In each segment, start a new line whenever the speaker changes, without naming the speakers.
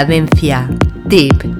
Cadencia Deep.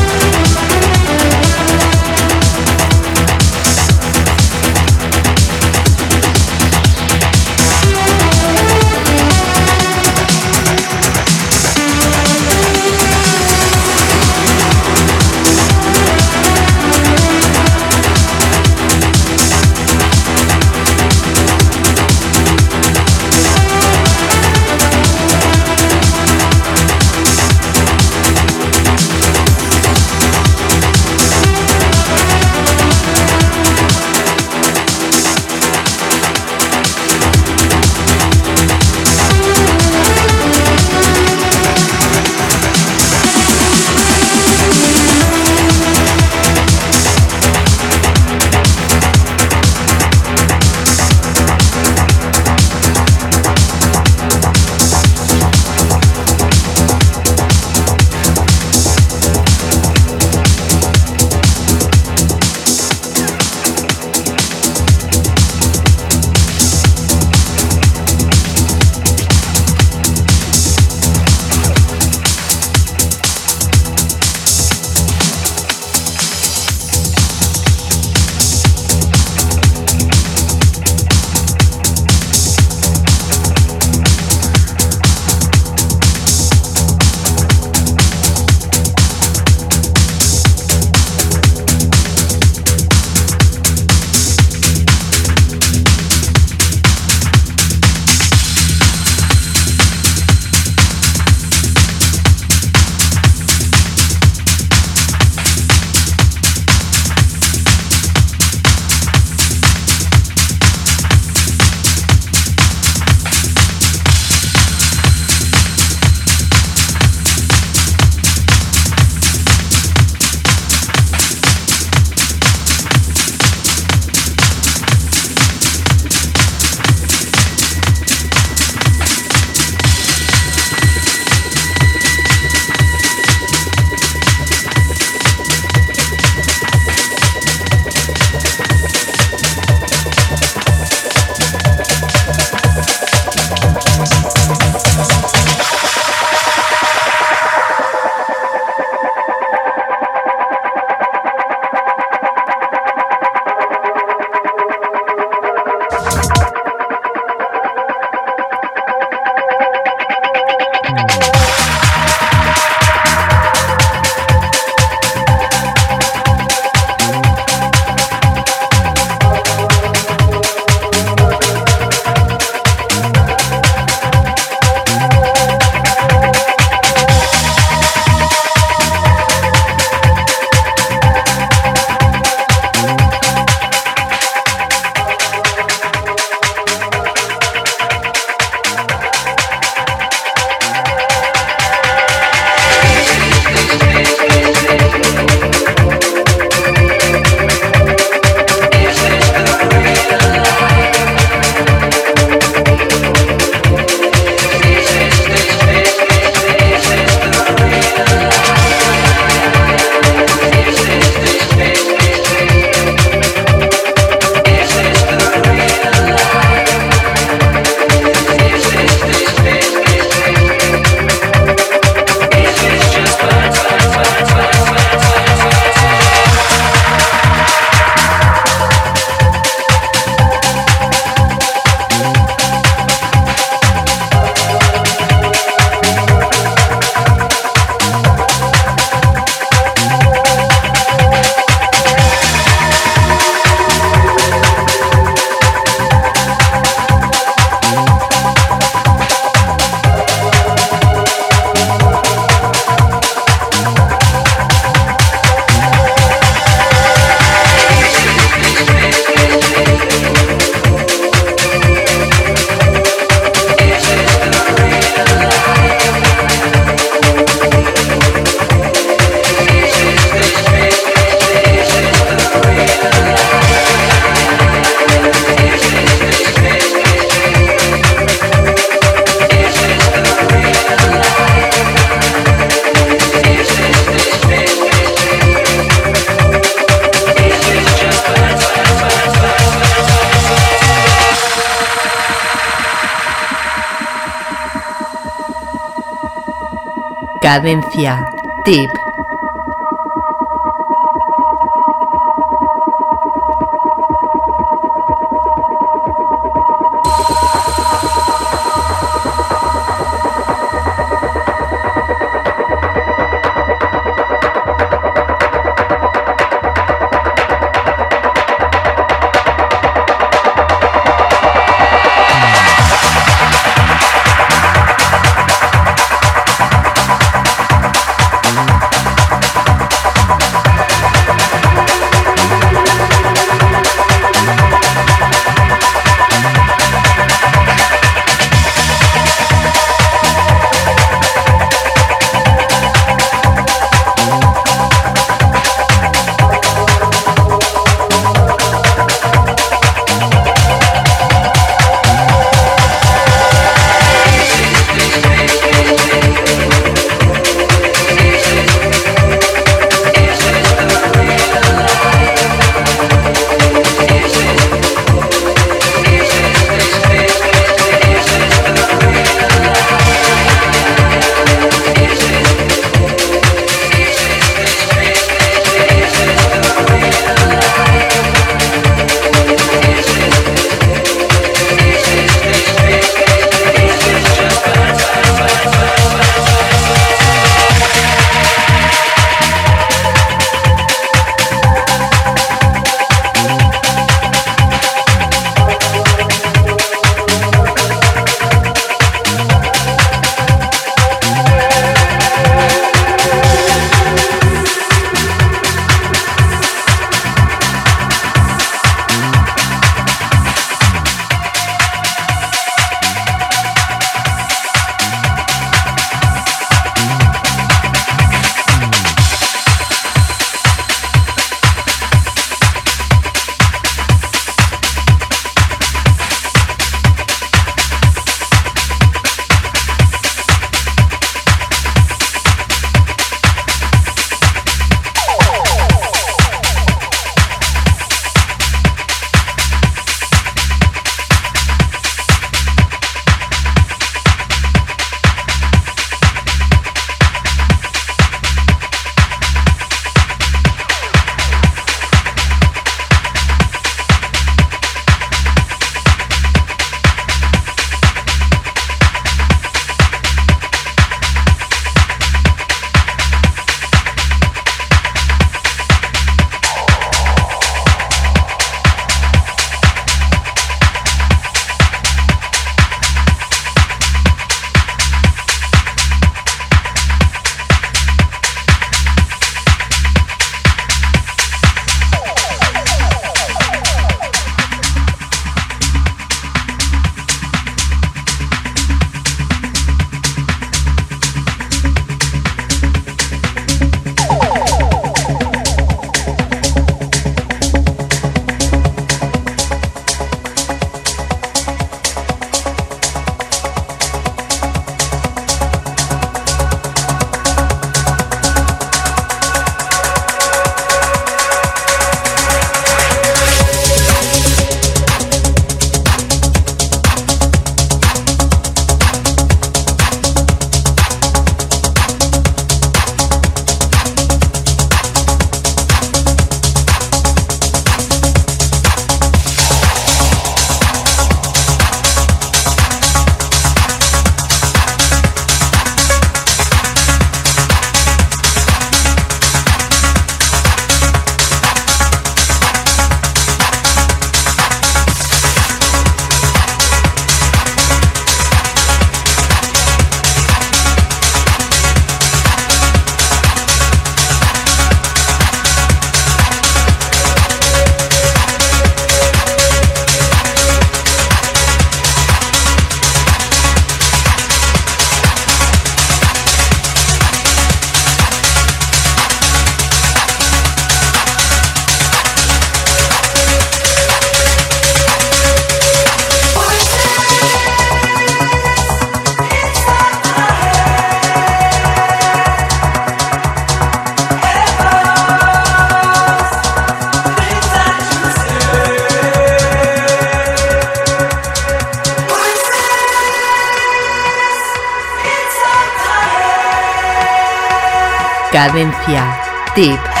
Cadencia. Tip.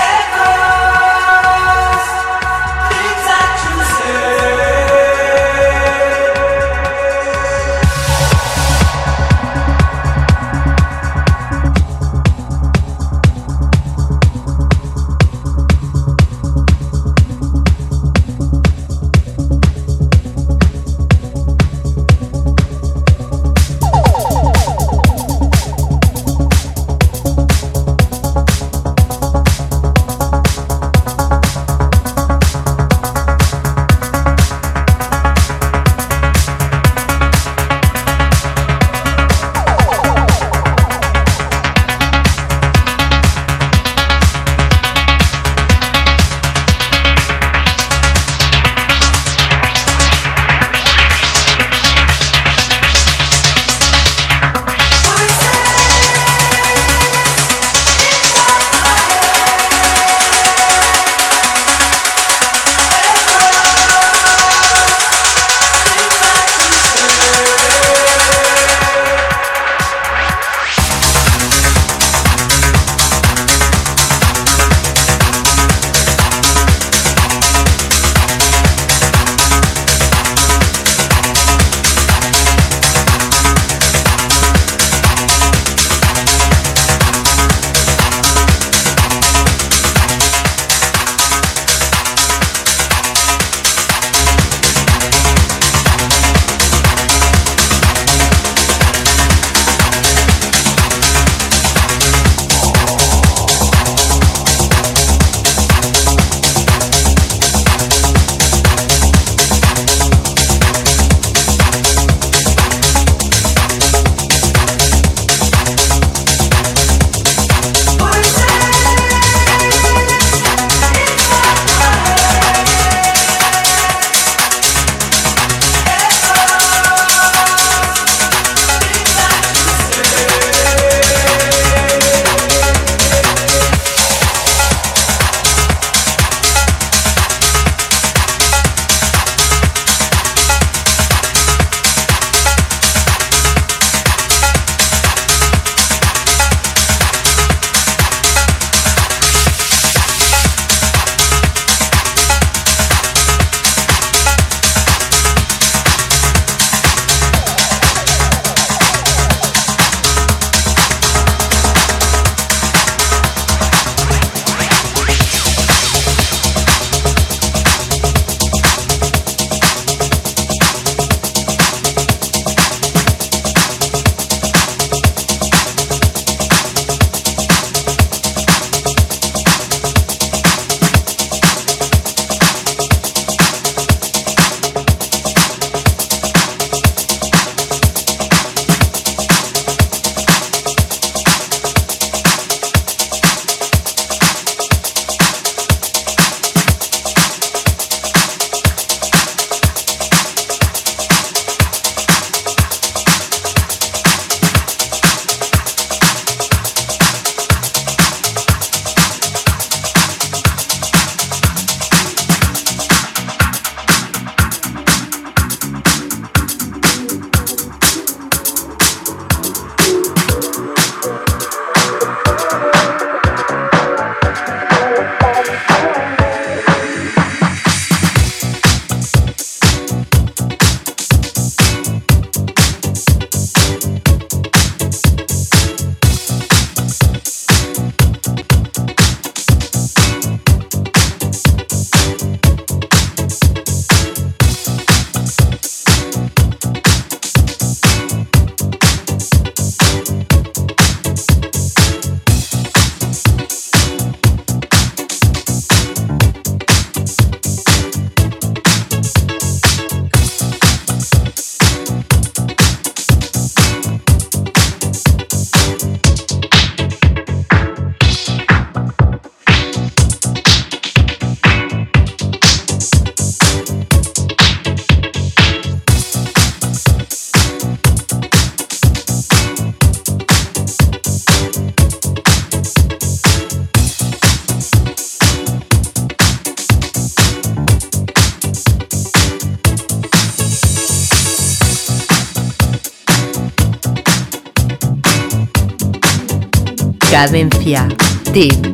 Cadencia.
Deep.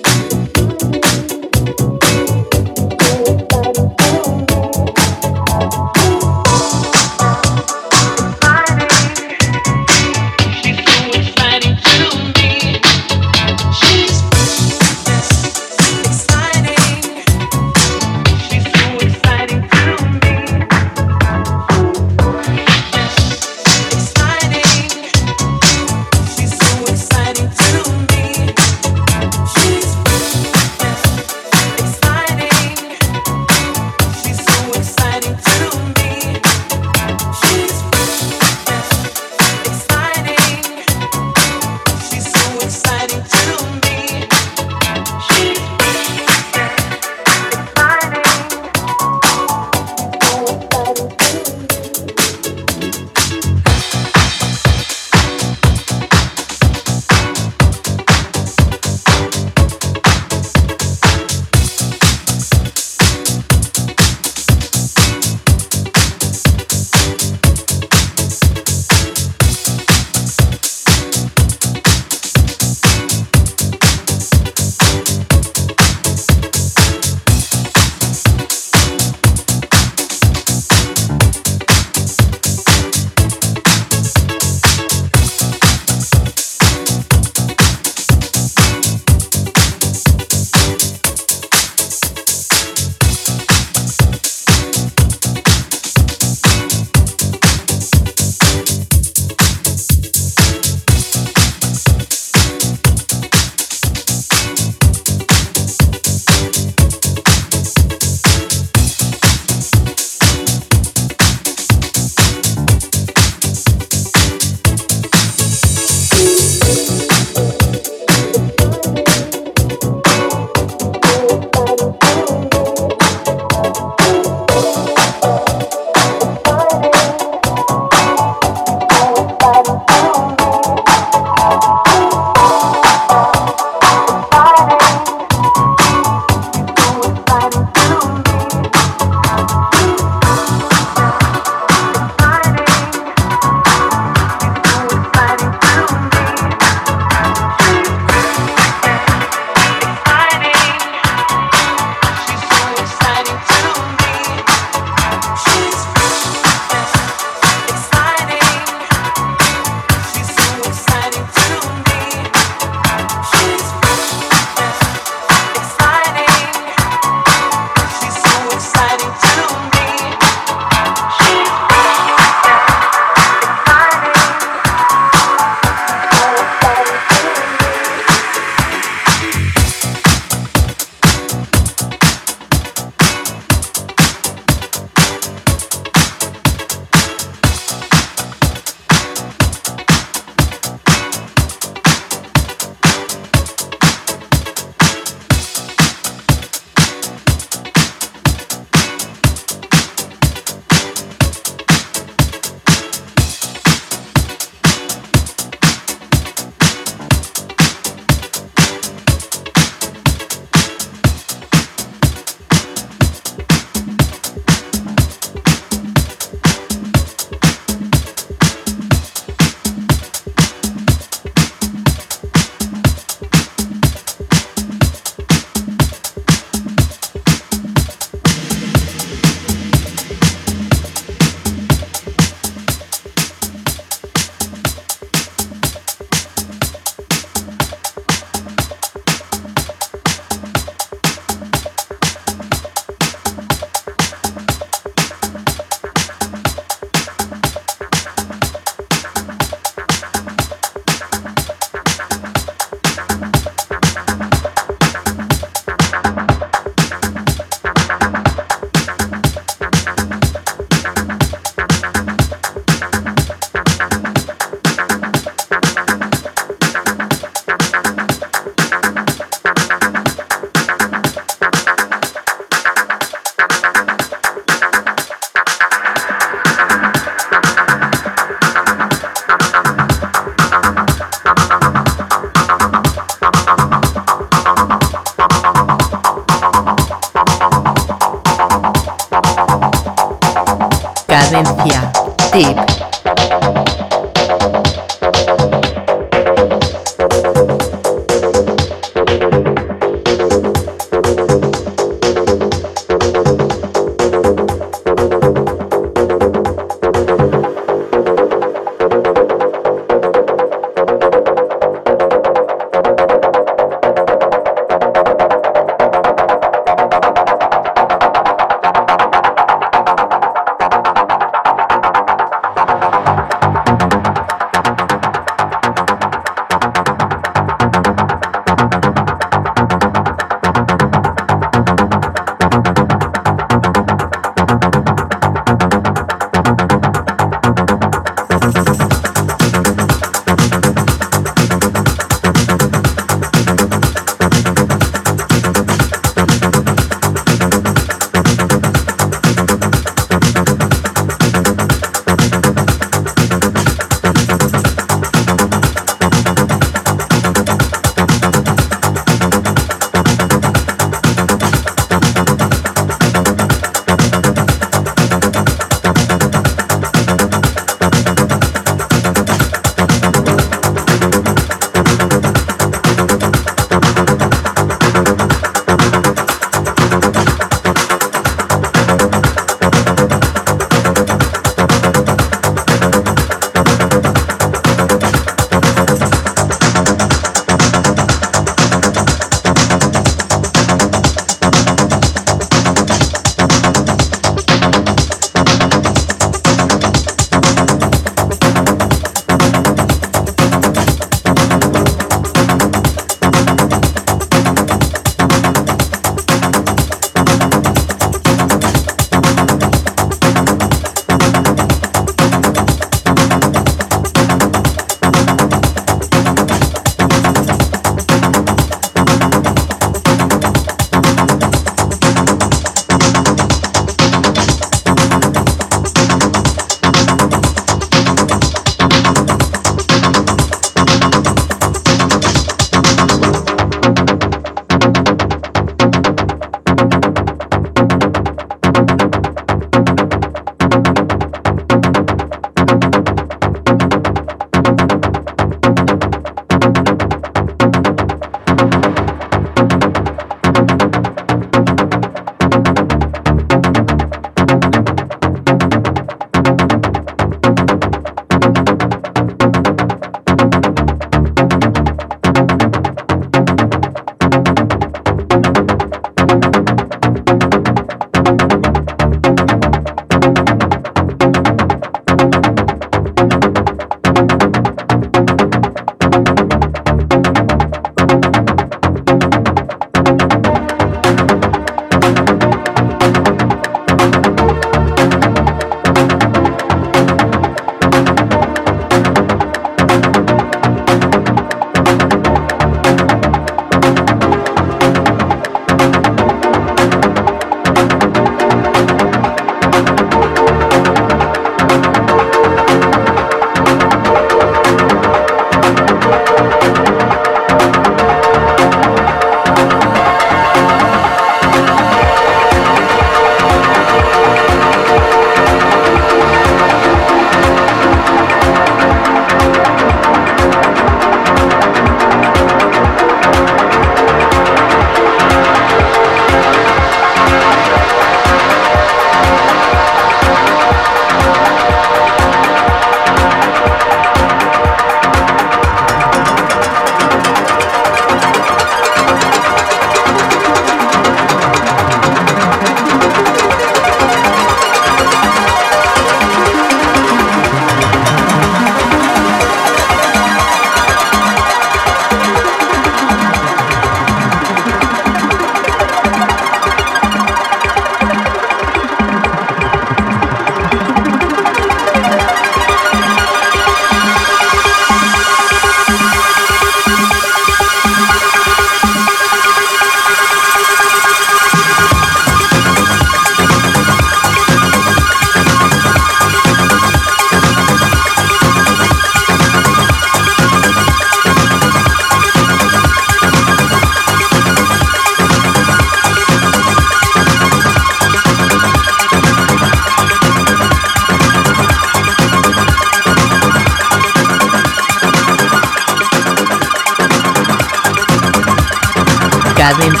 Cadencia.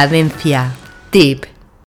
Cadencia. Tip.